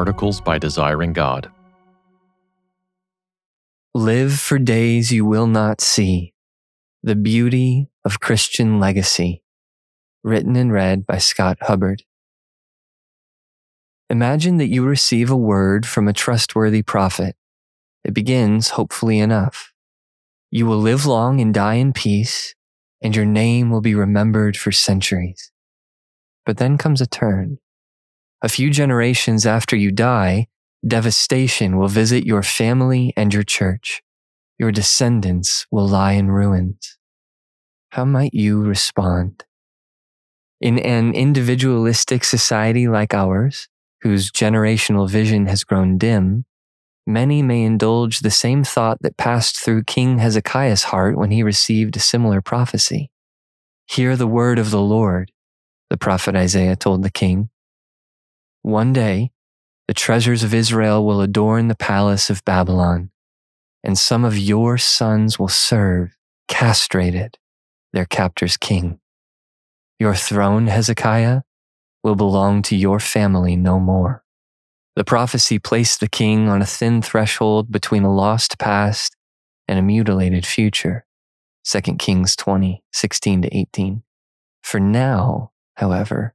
Articles by Desiring God. Live for days you will not see. The Beauty of Christian Legacy. Written and read by Scott Hubbard. Imagine that you receive a word from a trustworthy prophet. It begins hopefully enough. You will live long and die in peace, and your name will be remembered for centuries. But then comes a turn. A few generations after you die, devastation will visit your family and your church. Your descendants will lie in ruins. How might you respond? In an individualistic society like ours, whose generational vision has grown dim, many may indulge the same thought that passed through King Hezekiah's heart when he received a similar prophecy. Hear the word of the Lord, the prophet Isaiah told the king. One day, the treasures of Israel will adorn the palace of Babylon, and some of your sons will serve, castrated, their captor's king. Your throne, Hezekiah, will belong to your family no more. The prophecy placed the king on a thin threshold between a lost past and a mutilated future. 2 Kings 20, 16 to 18. For now, however,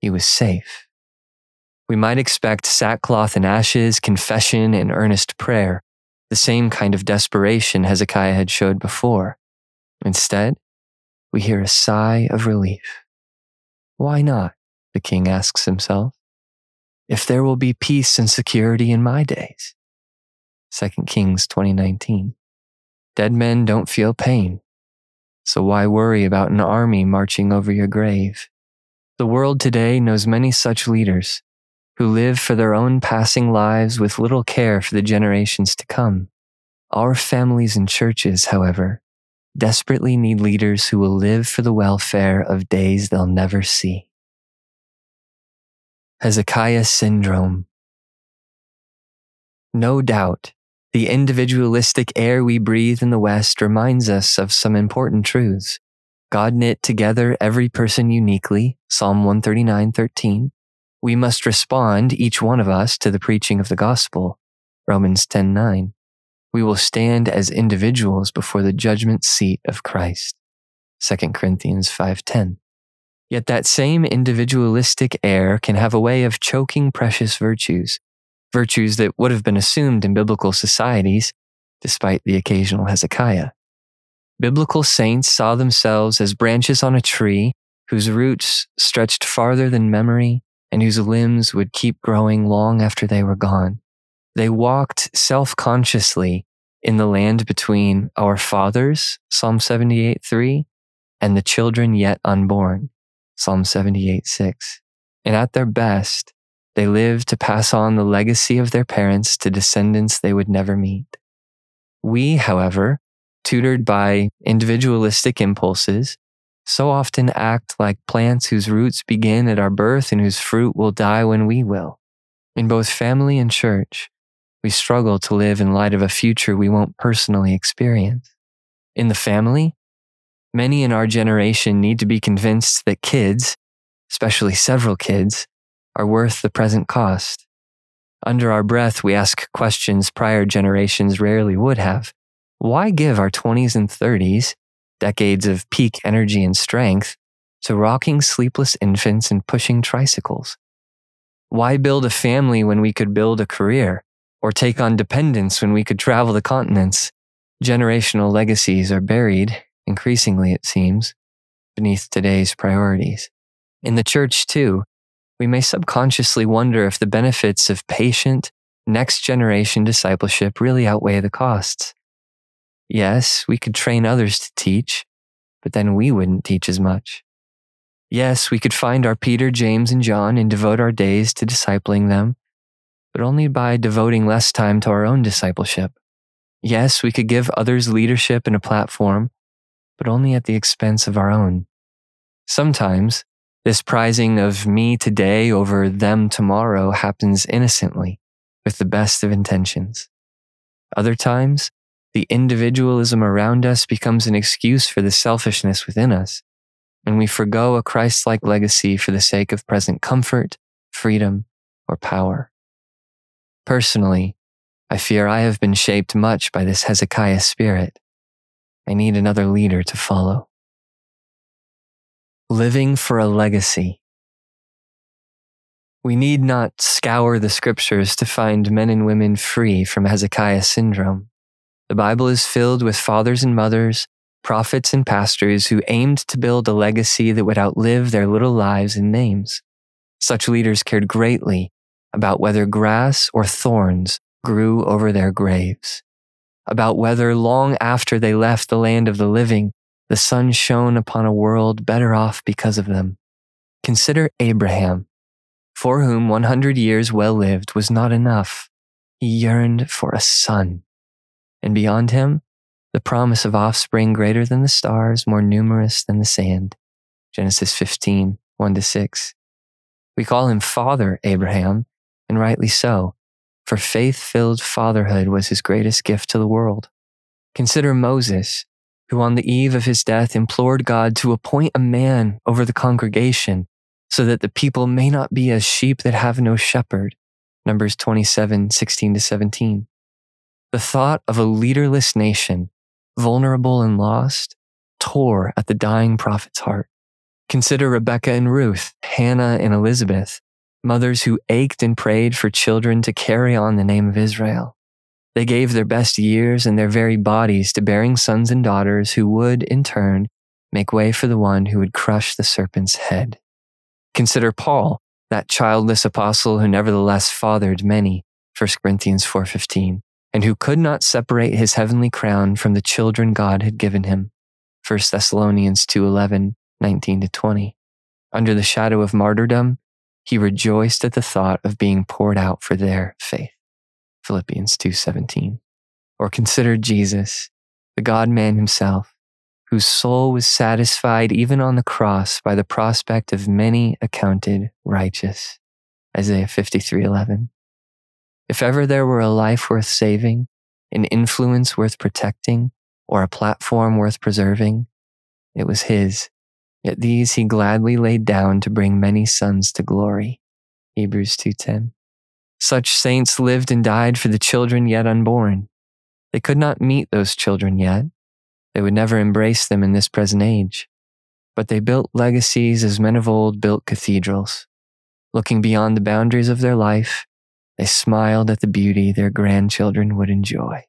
he was safe. We might expect sackcloth and ashes, confession, and earnest prayer, the same kind of desperation Hezekiah had showed before. Instead, we hear a sigh of relief. Why not? The king asks himself. If there will be peace and security in my days. 2 Kings 2019. Dead men don't feel pain. So why worry about an army marching over your grave? The world today knows many such leaders who live for their own passing lives with little care for the generations to come. Our families and churches, however, desperately need leaders who will live for the welfare of days they'll never see. Hezekiah Syndrome No doubt, the individualistic air we breathe in the West reminds us of some important truths. God knit together every person uniquely, Psalm 139:13, we must respond, each one of us, to the preaching of the gospel. Romans 10:9. We will stand as individuals before the judgment seat of Christ. 2 Corinthians 5:10. Yet that same individualistic air can have a way of choking precious virtues, virtues that would have been assumed in biblical societies, despite the occasional Hezekiah. Biblical saints saw themselves as branches on a tree whose roots stretched farther than memory and whose limbs would keep growing long after they were gone. They walked self consciously in the land between our fathers, Psalm 78 3, and the children yet unborn, Psalm 78 6. And at their best, they lived to pass on the legacy of their parents to descendants they would never meet. We, however, tutored by individualistic impulses, so often act like plants whose roots begin at our birth and whose fruit will die when we will. In both family and church, we struggle to live in light of a future we won't personally experience. In the family, many in our generation need to be convinced that kids, especially several kids, are worth the present cost. Under our breath, we ask questions prior generations rarely would have. Why give our 20s and 30s decades of peak energy and strength, to rocking sleepless infants and pushing tricycles? Why build a family when we could build a career or take on dependents when we could travel the continents? Generational legacies are buried, increasingly it seems, beneath today's priorities. In the church, too, we may subconsciously wonder if the benefits of patient, next generation discipleship really outweigh the costs. Yes, we could train others to teach, but then we wouldn't teach as much. Yes, we could find our Peter, James, and John and devote our days to discipling them, but only by devoting less time to our own discipleship. Yes, we could give others leadership and a platform, but only at the expense of our own. Sometimes, this prizing of me today over them tomorrow happens innocently, with the best of intentions. Other times, the individualism around us becomes an excuse for the selfishness within us, and we forego a Christ like legacy for the sake of present comfort, freedom, or power. Personally, I fear I have been shaped much by this Hezekiah spirit. I need another leader to follow. Living for a legacy. We need not scour the scriptures to find men and women free from Hezekiah syndrome. The Bible is filled with fathers and mothers, prophets and pastors who aimed to build a legacy that would outlive their little lives and names. Such leaders cared greatly about whether grass or thorns grew over their graves, about whether long after they left the land of the living, the sun shone upon a world better off because of them. Consider Abraham, for whom 100 years well lived was not enough. He yearned for a son. And beyond him, the promise of offspring greater than the stars, more numerous than the sand. Genesis 15, 1 to 6. We call him Father Abraham, and rightly so, for faith filled fatherhood was his greatest gift to the world. Consider Moses, who on the eve of his death implored God to appoint a man over the congregation so that the people may not be as sheep that have no shepherd. Numbers 27, 16 to 17. The thought of a leaderless nation, vulnerable and lost, tore at the dying prophet's heart. Consider Rebecca and Ruth, Hannah and Elizabeth, mothers who ached and prayed for children to carry on the name of Israel. They gave their best years and their very bodies to bearing sons and daughters who would, in turn, make way for the one who would crush the serpent's head. Consider Paul, that childless apostle who nevertheless fathered many, 1 Corinthians 4:15, and who could not separate his heavenly crown from the children God had given him, 1 Thessalonians 2:11, 19 to 20. Under the shadow of martyrdom, he rejoiced at the thought of being poured out for their faith. Philippians 2:17. Or consider Jesus, the God-man himself, whose soul was satisfied even on the cross by the prospect of many accounted righteous. Isaiah 53:11. If ever there were a life worth saving, an influence worth protecting, or a platform worth preserving, it was his Yet these he gladly laid down to bring many sons to glory. Hebrews 2:10. Such saints lived and died for the children yet unborn. They could not meet those children yet. They would never embrace them in this present age. But they built legacies as men of old built cathedrals. Looking beyond the boundaries of their life, they smiled at the beauty their grandchildren would enjoy.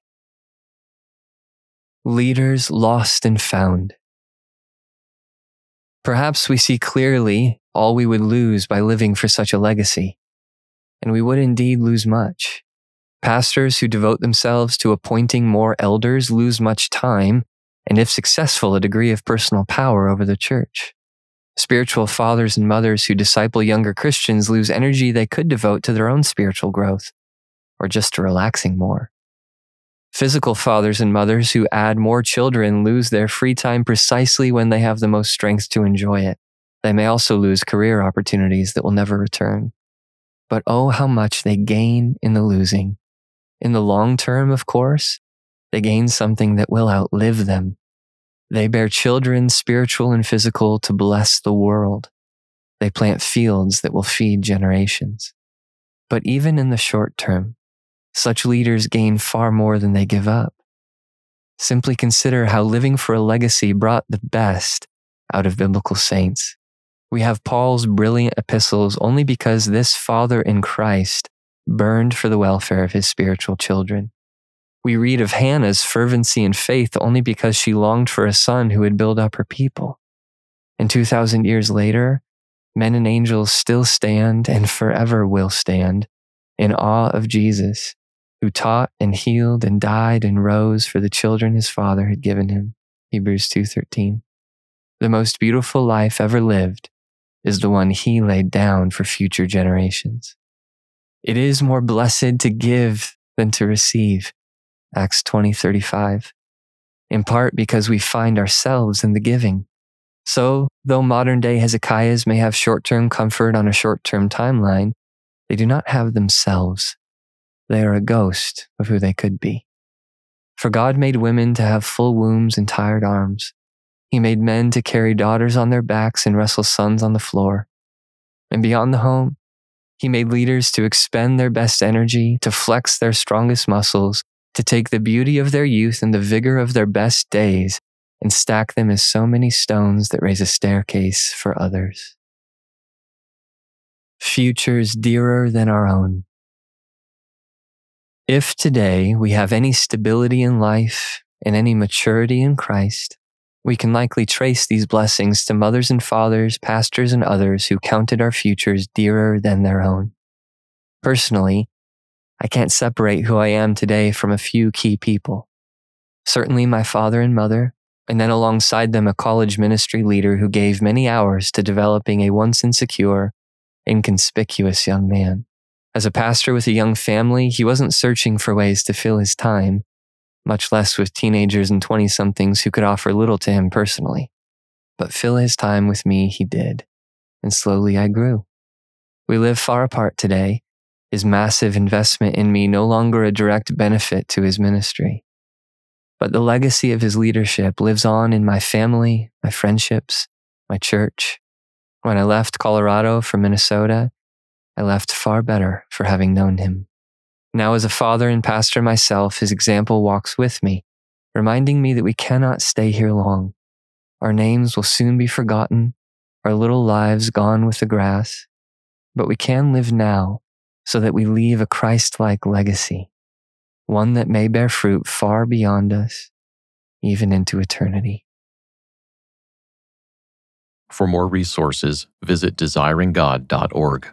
Leaders lost and found. Perhaps we see clearly all we would lose by living for such a legacy. And we would indeed lose much. Pastors who devote themselves to appointing more elders lose much time, and if successful, a degree of personal power over the church. Spiritual fathers and mothers who disciple younger Christians lose energy they could devote to their own spiritual growth, or just to relaxing more. Physical fathers and mothers who add more children lose their free time precisely when they have the most strength to enjoy it. They may also lose career opportunities that will never return. But oh, how much they gain in the losing. In the long term, of course, they gain something that will outlive them. They bear children, spiritual and physical, to bless the world. They plant fields that will feed generations. But even in the short term, such leaders gain far more than they give up. Simply consider how living for a legacy brought the best out of biblical saints. We have Paul's brilliant epistles only because this father in Christ burned for the welfare of his spiritual children. We read of Hannah's fervency and faith only because she longed for a son who would build up her people. And 2,000 years later, men and angels still stand and forever will stand in awe of Jesus who taught and healed and died and rose for the children his father had given him. Hebrews 2:13. The most beautiful life ever lived is the one he laid down for future generations. It is more blessed to give than to receive. Acts 20:35. In part because we find ourselves in the giving. So, though modern day Hezekiahs may have short term comfort on a short term timeline, they do not have themselves they are a ghost of who they could be. For God made women to have full wombs and tired arms. He made men to carry daughters on their backs and wrestle sons on the floor. And beyond the home, He made leaders to expend their best energy, to flex their strongest muscles, to take the beauty of their youth and the vigor of their best days and stack them as so many stones that raise a staircase for others. Futures dearer than our own. If today we have any stability in life and any maturity in Christ, we can likely trace these blessings to mothers and fathers, pastors and others who counted our futures dearer than their own. Personally, I can't separate who I am today from a few key people. Certainly my father and mother, and then alongside them a college ministry leader who gave many hours to developing a once insecure, inconspicuous young man. As a pastor with a young family, he wasn't searching for ways to fill his time, much less with teenagers and 20 somethings who could offer little to him personally. But fill his time with me he did, and slowly I grew. We live far apart today, his massive investment in me no longer a direct benefit to his ministry. But the legacy of his leadership lives on in my family, my friendships, my church. When I left Colorado for Minnesota, I left far better for having known him. Now, as a father and pastor myself, his example walks with me, reminding me that we cannot stay here long. Our names will soon be forgotten, our little lives gone with the grass, but we can live now so that we leave a Christ like legacy, one that may bear fruit far beyond us, even into eternity. For more resources, visit desiringgod.org.